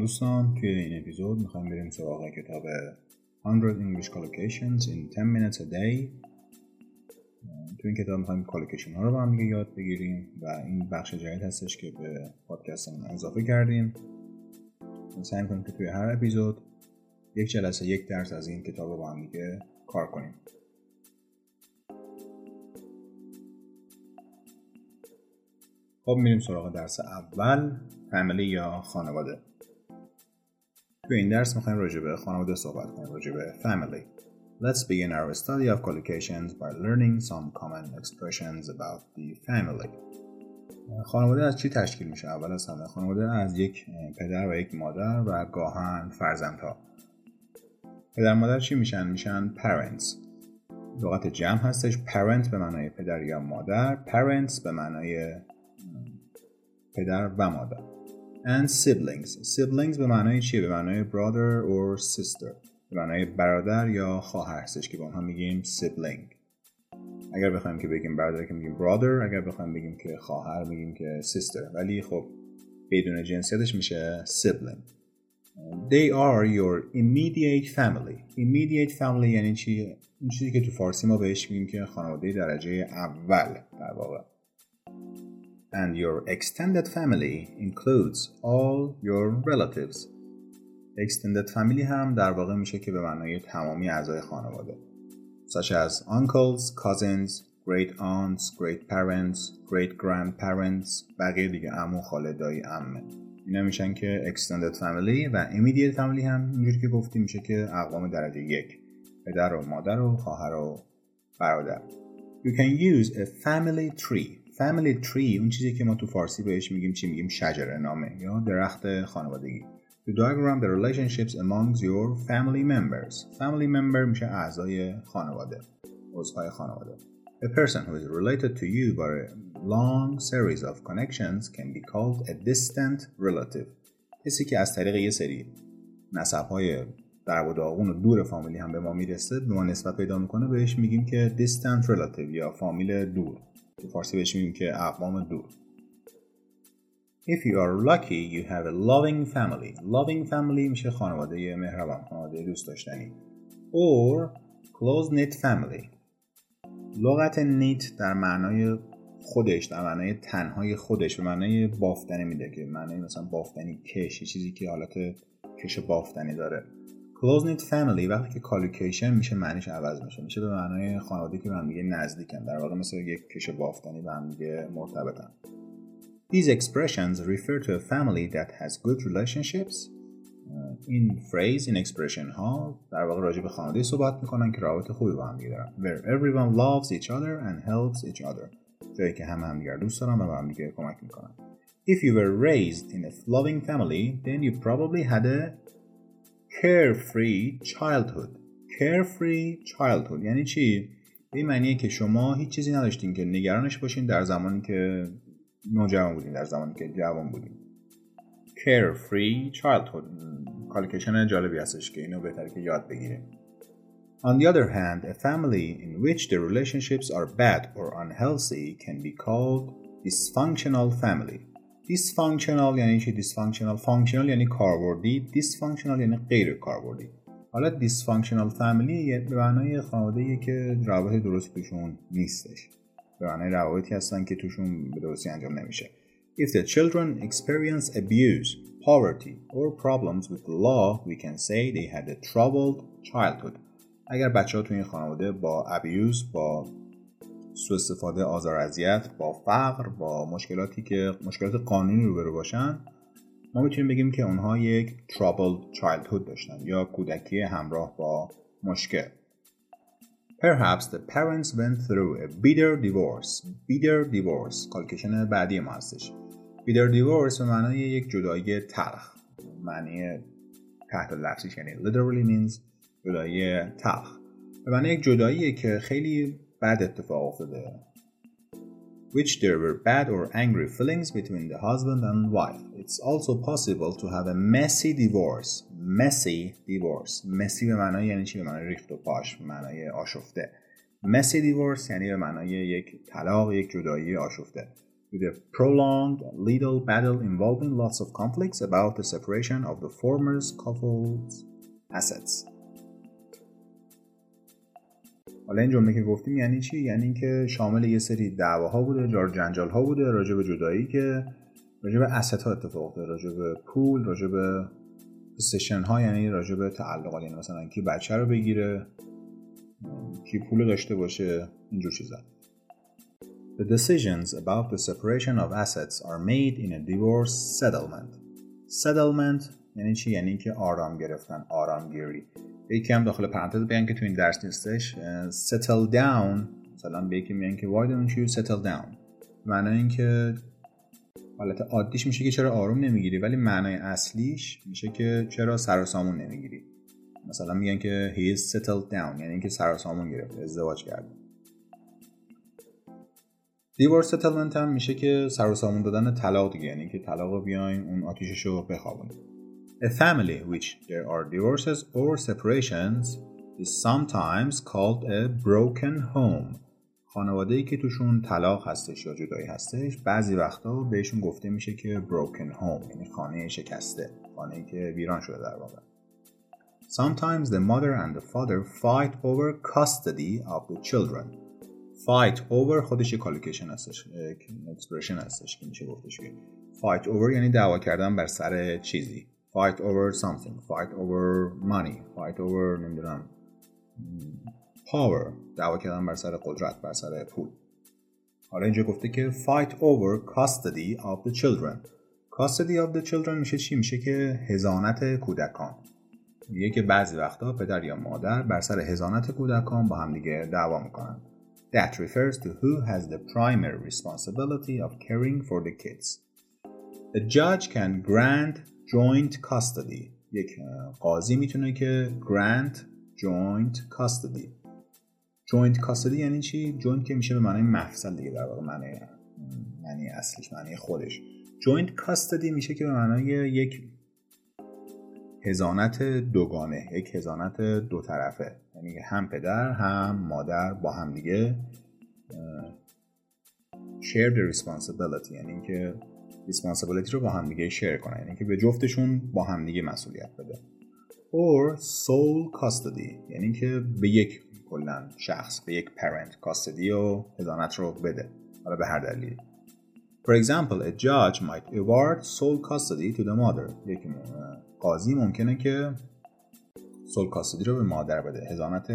دوستان توی این اپیزود می‌خوایم بریم سراغ کتاب 100 English Collocations in 10 Minutes a Day. تو این کتاب می‌خوایم کالوکیشن ها رو با هم یاد بگیریم و این بخش جدید هستش که به پادکستمون اضافه کردیم. سعی کنیم که توی هر اپیزود یک جلسه یک درس از این کتاب رو با هم کار کنیم. خب میریم سراغ درس اول فامیلی یا خانواده. توی این درس می‌خوایم راجع به خانواده صحبت کنیم راجع به family Let's begin our study of collocations by learning some common expressions about the family. خانواده از چی تشکیل میشه؟ اول از همه خانواده از یک پدر و یک مادر و گاهن فرزندها. پدر مادر چی میشن؟ میشن parents. لغت جمع هستش parent به معنای پدر یا مادر parents به معنای پدر و مادر and siblings. Siblings به معنای چیه؟ به معنای brother or sister. به معنای برادر یا خواهر هستش که با اونها میگیم sibling. اگر بخوایم که بگیم برادر که میگیم brother اگر بخوایم بگیم که خواهر میگیم که sister. ولی خب بدون جنسیتش میشه sibling. They are your immediate family. Immediate family یعنی چی؟ این چیزی که تو فارسی ما بهش میگیم که خانواده درجه اول در واقع. And your extended family includes all your relatives. extended family هم در واقع میشه که به معنای تمامی اعضای خانواده such as uncles, cousins, great aunts, great parents, great grandparents بقیه دیگه عمو خاله دایی عمه اینا میشن که extended family و immediate family هم اینجوری که گفتیم میشه که اقوام درجه یک پدر و مادر و خواهر و برادر You can use a family tree family tree اون چیزی که ما تو فارسی بهش میگیم چی میگیم؟ شجره نامه یا درخت خانوادگی. To diagram the relationships among your family members. Family member میشه اعضای خانواده عضوهای خانواده. A person who is related to you by a long series of connections can be called a distant relative. کسی که از طریق یه سری نسب های در و داغون و دور فامیلی هم به ما می‌رسه به ما نسبت پیدا می‌کنه بهش میگیم که distant relative یا فامیل دور. تو فارسی بهش میگیم که اقوام دور. If you are lucky you have a loving family. Loving family میشه خانواده مهربان خانواده دوست داشتنی. Or close knit family. لغت نیت در معنای خودش در معنای تنهای خودش به معنای بافتنی میده که معنای مثلا بافتنی کش چیزی که حالت کش بافتنی داره. Knit family وقتی که کالوکیشن میشه معنیش عوض میشه. میشه به معنای خانواده که به هم دیگه نزدیکن. در واقع مثل یک کش بافتنی به هم دیگه مرتبطن. These expressions refer to a family that has good relationships. این phrase این expression ها در واقع راجع به خانواده صحبت می‌کنن که رابط خوبی با هم دیگه دارن. Where everyone loves each other and helps each other. جایی که همه همدیگر دوست دارن و به هم دیگه کمک می‌کنن. If you were raised in a loving family then you probably had a carefree childhood carefree childhood یعنی چی؟ به معنیه که شما هیچ چیزی نداشتین که نگرانش باشین در زمانی که نوجوان بودین در زمانی که جوان بودین carefree childhood کالکشن جالبی هستش که اینو بهتره که یاد بگیریم On the other hand, a family in which the relationships are bad or unhealthy can be called dysfunctional family. Dysfunctional یعنی چی dysfunctional functional یعنی کاربردی dysfunctional یعنی غیر کاربردی حالا dysfunctional family به معنای خانواده که روابط درست توشون نیستش به معنای روابطی هستن که توشون به درستی انجام نمیشه If the children experience abuse, poverty or problems with the law, we can say they had a troubled childhood. اگر بچه ها توی این خانواده با abuse، با سوء استفاده آزار اذیت با فقر با مشکلاتی که مشکلات قانونی روبرو باشن ما می‌تونیم بگیم که اونها یک troubled childhood داشتن یا کودکی همراه با مشکل Perhaps the parents went through a bitter divorce. Bitter divorce. collocation بعدی ما هستش. Bitter divorce به معنای یک جدایی تلخ. معنی تحت لفظیش یعنی literally means جدایی تلخ. به معنی یک جداییه که خیلی بد اتفاق افتاده. which there were bad or angry feelings between the husband and wife. It's also possible to have a messy divorce. Messy divorce. messy به معنای یعنی چی؟ به معنای ریخت و پاش. به معنای آشفته. Messy divorce یعنی به معنای یک طلاق، یک جدایی آشفته. With a prolonged legal battle involving lots of conflicts about the separation of the former couple's assets. حالا این جمله که گفتیم یعنی چی یعنی اینکه شامل یه سری دعواها بوده جار جنجال ها بوده راجع به جدایی که راجع به اسست ها اتفاق افتاده راجع به پول راجع به سشن ها یعنی راجع به تعلقات یعنی مثلا کی بچه رو بگیره کی پول داشته باشه اینجور چیزا The decisions about the separation of assets are made in a divorce settlement. Settlement یعنی چی؟ یعنی که آرام گرفتن، آرامگیری. یکی هم داخل پرانتز بیان که تو این درس نیستش settle down. مثلا به یکی میگن که why don't you settle down. معنای این که حالت عادیش میشه که چرا آروم نمی‌گیری ولی معنای اصلیش میشه که چرا سر و سامون نمی‌گیری. مثلا میگن که he is settled down یعنی اینکه سر و سامون گرفته ازدواج کرده. دیوار ستلمنت هم میشه که سر و سامون دادن طلاق دیگه یعنی که طلاق بیاین اون آتیشش رو بخوابونید A family which there are divorces or separations is sometimes called a broken home. خانواده ای که توشون طلاق هستش یا جدایی هستش بعضی وقتا بهشون گفته میشه که broken home یعنی خانه شکسته خانه ای که ویران شده در واقع Sometimes the mother and the father fight over custody of the children fight over خودش collocation هستش expression هستش که میشه گفتش fight over یعنی دعوا کردن بر سر چیزی fight over something fight over money fight over نمی‌دونم power دعوا کردن بر سر قدرت بر سر پول حالا اینجا گفته که fight over custody of the children custody of the children میشه چی میشه که حضانت کودکان میگه که بعضی وقتا پدر یا مادر بر سر حضانت کودکان با هم دیگه دعوا می‌کنن That refers to who has the primary responsibility of caring for the kids. The judge can grant joint custody. یک قاضی می‌تونه که grant joint custody. Joint custody یعنی چی؟ Joint که میشه به معنی مفصل دیگه در واقع معنی معنی اصلیش معنی خودش. Joint custody میشه که به معنای یک هزانت دوگانه یک هزانت دو طرفه. یعنی هم پدر هم مادر با هم دیگه share the responsibility. یعنی اینکه ریسپانسیبلیتی رو با هم دیگه شیر کنن یعنی که به جفتشون با هم دیگه مسئولیت بده or sole custody یعنی که به یک کلا شخص به یک parent custody و هدانت رو بده حالا به هر دلیلی For example, a judge might award sole custody to the mother. یک قاضی ممکنه که sole custody رو به مادر بده. هزانت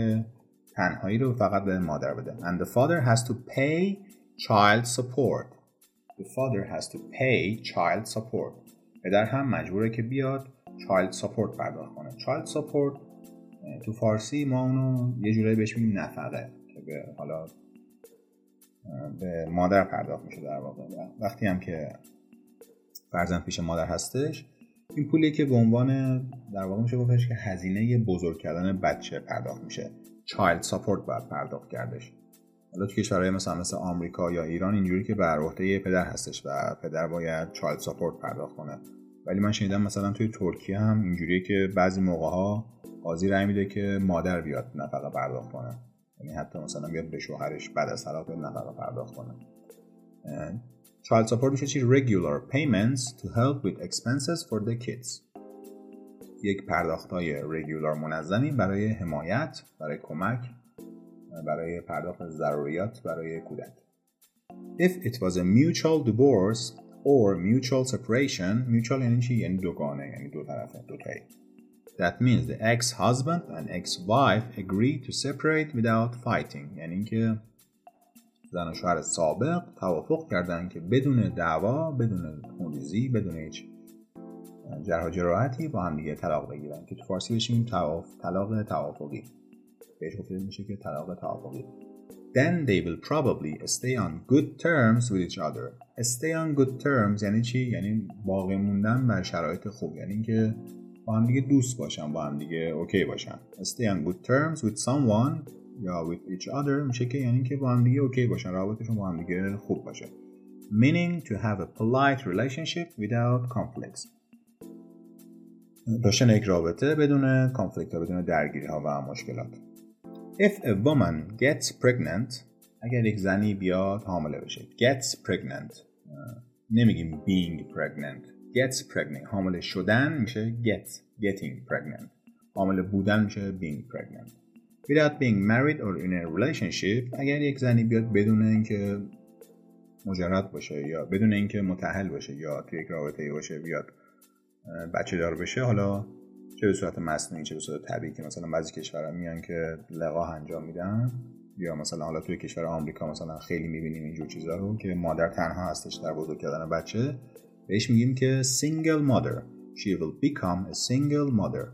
تنهایی رو فقط به مادر بده. And the father has to pay child support. The father has to pay child support. پدر هم مجبوره که بیاد child support پرداخت کنه. child support تو فارسی ما اونو یه جورایی بهش میگیم نفقه که به حالا به مادر پرداخت میشه در واقع وقتی هم که فرزند پیش مادر هستش این پولی که به عنوان در واقع میشه گفتش که هزینه بزرگ کردن بچه پرداخت میشه child support باید پرداخت کردش حالا تو کشورهای مثلا مثل آمریکا یا ایران اینجوری که بر عهده پدر هستش و پدر باید چایلد ساپورت پرداخت کنه. ولی من شنیدم مثلا توی ترکیه هم اینجوریه که بعضی موقع ها قاضی رأی میده که مادر بیاد نفقه پرداخت کنه. یعنی حتی مثلا بیاد به شوهرش بعد از طلاق نفقه پرداخت کنه. چایلد ساپورت میشه چی؟ regular payments to help with expenses for the kids. یک پرداخت های رگولار منظمی برای حمایت برای کمک برای پرداخت ضروریات برای کودک. If it was a mutual divorce or mutual separation mutual یعنی چی؟ یعنی دوگانه یعنی دو طرفه دو تایی. That means the ex-husband and ex-wife agree to separate without fighting. یعنی اینکه زن و شوهر سابق توافق کردن که بدون دعوا بدون خونریزی بدون هیچ جرح جراحتی با هم دیگه طلاق بگیرن. که تو فارسی بشیم طلاق توافقی. بهش گفته میشه که طلاق توافقی then they will probably stay on good terms with each other. Stay on good terms یعنی چی؟ یعنی باقی موندن بر شرایط خوب. یعنی اینکه با هم دیگه دوست باشن با هم دیگه اوکی باشن. Stay on good terms with someone یا with each other میشه که یعنی که با هم دیگه اوکی باشن رابطشون با هم دیگه خوب باشه. Meaning to have a polite relationship without conflicts. داشتن یک رابطه بدون کانفلیکت ها بدون درگیری ها و مشکلات. If a woman gets pregnant اگر یک زنی بیاد حامله بشه. Gets pregnant. نمیگیم being pregnant. Gets pregnant. حامله شدن میشه get. Getting pregnant. حامله بودن میشه being pregnant. Without being married or in a relationship اگر یک زنی بیاد بدون اینکه مجرد باشه یا بدون اینکه متحل باشه یا توی یک رابطه باشه بیاد بچه دار بشه حالا چه به صورت مصنوعی چه به صورت طبیعی که مثلا بعضی کشورها میان که لقاح انجام میدن؟ یا مثلا حالا توی کشور آمریکا مثلا خیلی می‌بینیم اینجور چیزا رو که مادر تنها هستش در بزرگ کردن بچه. بهش میگیم که single mother. She will become a single mother.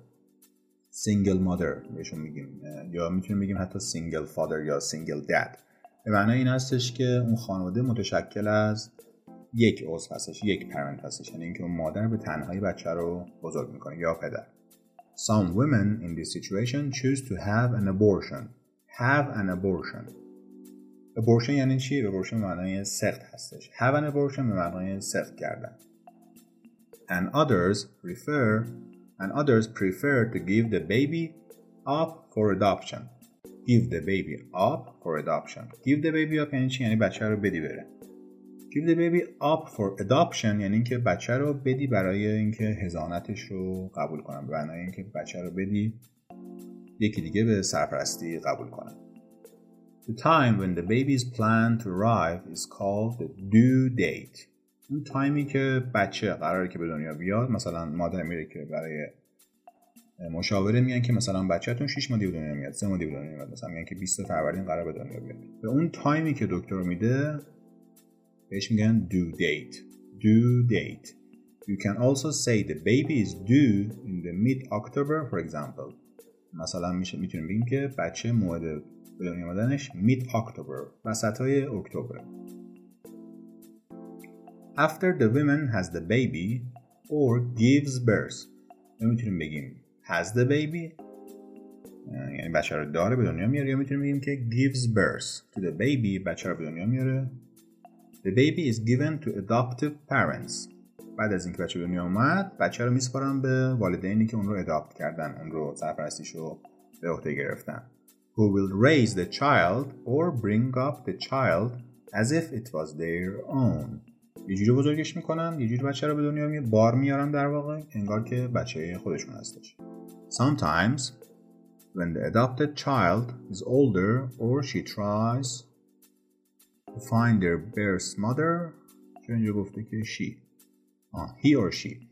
Single mother بهشون میگیم. یا می‌تونیم بگیم حتی single father یا single dad. به معنای این هستش که اون خانواده متشکل از یک عضو هستش یک پرنت هستش. یعنی اینکه اون مادر به تنهایی بچه رو بزرگ می‌کنه یا پدر. Some women in this situation choose to have an abortion have an abortion abortion یعنی چی؟ abortion معنای سخت هستش have an abortion به معنای سخت کردن and others prefer and others prefer to give the baby up for adoption give the baby up for adoption give the baby up یعنی چی؟ یعنی بچه رو بدی بره Give the baby up for adoption یعنی اینکه بچه رو بدی برای اینکه هزانتش رو قبول کنن به معنای اینکه بچه رو بدی یکی دیگه به سرپرستی قبول کنن The time when the baby's plan to arrive is called the due date. اون تایمی که بچه قراره که به دنیا بیاد مثلا مادر میره که برای مشاوره میگن که مثلا بچهتون 6 ماه دیگه دنیا میاد 3 ماه دیگه دنیا میاد مثلا میگن که 20 فروردین قرار به دنیا بیاد. به اون تایمی که دکتر میده بهش میگن due date due date you can also say the baby is due in the mid October for example مثلا میشه میتونیم بگیم که بچه موعد به دنیا آمدنش mid October وسط های اکتبر after the woman has the baby or gives birth میتونیم بگیم has the baby یعنی بچه رو داره به دنیا میاره یا میتونیم بگیم که gives birth to the baby بچه رو به دنیا میاره The baby is given to adoptive parents. بعد از اینکه بچه دنیا اومد بچه رو میسپارن به والدینی که اون رو اداپت کردن اون رو سرپرستیش رو به عهده گرفتن. Who will raise the child or bring up the child as if it was their own. یه جوری بزرگش می‌کنن یه جوری بچه رو به دنیا می بار میارن در واقع انگار که بچه خودشون هستش. Sometimes when the adopted child is older or she tries to find their birth mother چون اینجا گفته که she آه he or she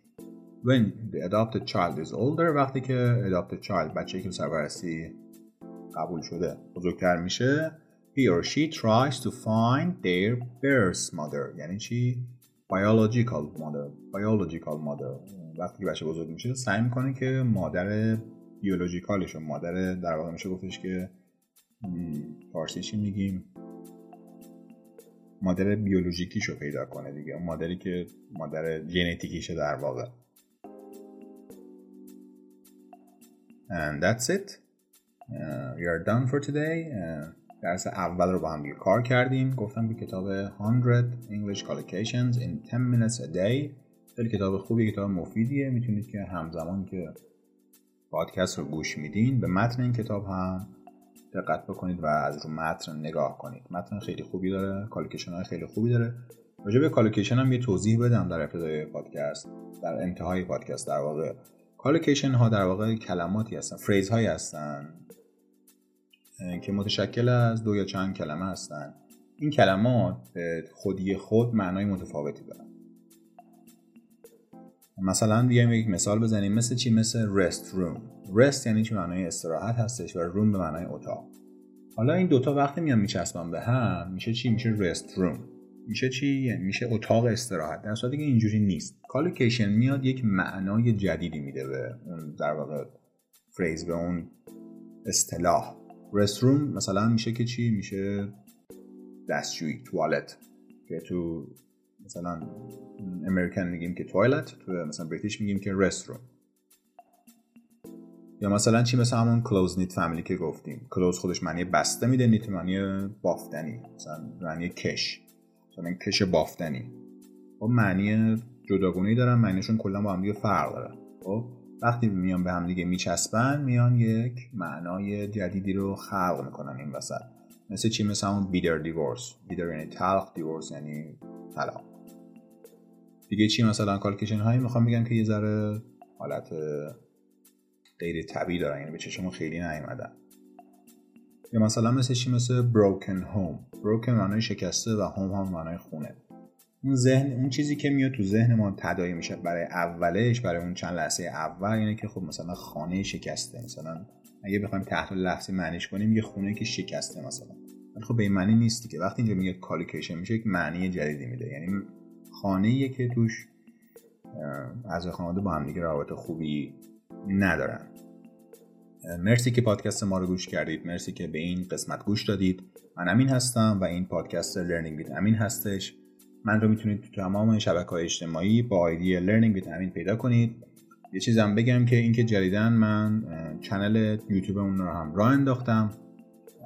when the adopted child is older وقتی که adopted child بچه که سرپرستی قبول شده بزرگتر میشه he or she tries to find their birth mother یعنی چی biological mother biological mother وقتی که بچه بزرگ میشه سعی می‌کنه که مادر بیولوژیکالش مادر در واقع میشه گفتش که فارسی چی میگیم مادر بیولوژیکیشو پیدا کنه دیگه. مادری که مادر ژنتیکیشه در واقع. And that's it. Uh, we are done for today. Uh, درس اول رو با هم کار کردیم. گفتم که کتاب 100 English Collocations in 10 minutes a day. خیلی کتاب خوبی کتاب مفیدیه. می‌تونید که همزمان که پادکست رو گوش میدین به متن این کتاب هم دقت بکنید و از رو متن نگاه کنید. متن خیلی خوبی داره کالکیشن های خیلی خوبی داره. راجع به کالکیشن هم یه توضیح بدم در ابتدای پادکست در انتهای پادکست. در واقع کالکیشن ها در واقع کلماتی هستن فریز هایی هستن که متشکل از دو یا چند کلمه هستن. این کلمات خودی خود معنای متفاوتی دارن. مثلا بیایم یک مثال بزنیم مثل چی؟ مثل رست روم رست یعنی چی؟ معنای استراحت هستش و روم به معنای اتاق. حالا این دوتا وقتی میان میچسبن به هم میشه چی؟ میشه رست روم میشه چی؟ یعنی میشه اتاق استراحت. در صورتی که اینجوری نیست. collocation میاد یک معنای جدیدی میده به اون در واقع phrase به اون اصطلاح. restroom مثلا میشه که چی؟ میشه دستشویی توالت. که تو مثلا American میگیم که toilet تو مثلا British میگیم که restroom یا مثلا چی؟ مثل همون close knit family که گفتیم. close خودش معنی بسته میده knit معنی بافتنی. مثلا معنی کش. مثلا کش بافتنی. خب معنی جداگونه دارن معنیشون کلا با هم دیگه فرق داره خب وقتی میان به هم دیگه میچسبن میان یک معنای جدیدی رو خلق می‌کنن این وسط. مثل چی؟ مثل همون bitter divorce bitter یعنی تلخ divorce یعنی طلاق. دیگه چی مثلا collocation هایی می‌خوام بگم که یه ذره حالت غیر طبیعی دارن یعنی به چشم خیلی نیومدن. یا مثلا مثل چی؟ مثل broken home. broken معنای شکسته و home هم معنای خونه. اون ذهن اون چیزی که میاد تو ذهن ما تداعی میشه برای اولش برای اون چند لحظه اول یعنی که خب مثلا خانه شکسته. مثلا اگه بخوایم تحت لحظه معنیش کنیم یه خونه که شکسته مثلا. ولی خب به این معنی نیستی که وقتی اینجا میگه کالیکیشن میشه یک معنی جدیدی میده. یعنی خانه که توش از خانواده با هم دیگه رابطه خوبی ندارن. مرسی که پادکست ما رو گوش کردید. مرسی که به این قسمت گوش دادید. من امین هستم و این پادکست Learning with Amin هستش. من رو می‌تونید تو تمام شبکه های اجتماعی با آیدی Learning with Amin پیدا کنید. یه چیزم بگم که اینکه جدیدا من channel یوتیوبمون رو هم راه انداختم.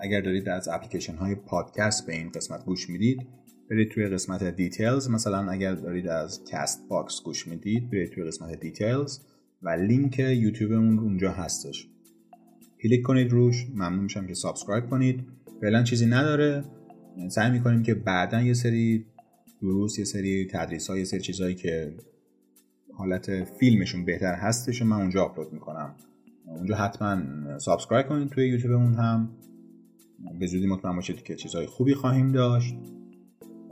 اگر دارید از اپلیکیشن های پادکست به این قسمت گوش می‌دید برید توی قسمت details مثلا اگر دارید از Castbox گوش می‌دید برید توی قسمت details و لینک یوتیوبمون اونجا هستش. کلیک کنید روش. ممنون میشم که subscribe کنید. فعلا چیزی نداره. سعی می‌کنیم که بعدا یه سری دروس یه سری تدریس های یه سری چیزهایی که حالت فیلمشون بهتر هستش من اونجا آپلود می‌کنم. اونجا حتما subscribe کنید توی یوتیوبمون هم. به زودی مطمئن باشید که چیزهای خوبی خواهیم داشت.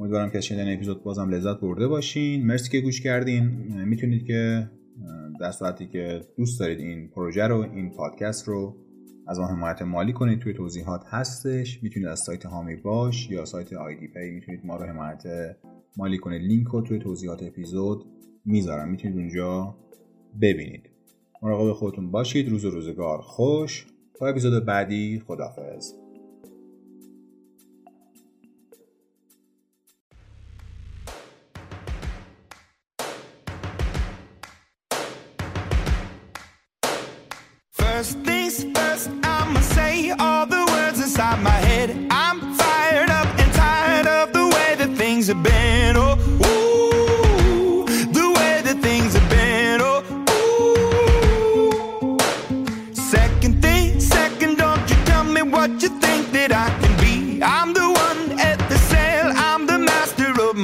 امیدوارم که از شنیدن اپیزود بازم لذت برده باشین. مرسی که گوش کردین. می‌تونید که در صورتی که دوست دارید این پروژه رو این پادکست رو از ما حمایت مالی کنید. توی توضیحات هستش. می‌تونید از سایت هامی باش یا سایت آیدی پی می‌تونید ما رو حمایت مالی کنید. لینک رو توی توضیحات اپیزود می‌ذارم. می‌تونید اونجا ببینید. مراقب خودتون باشید. روز و روزگار خوش. تا اپیزود بعدی خدافظ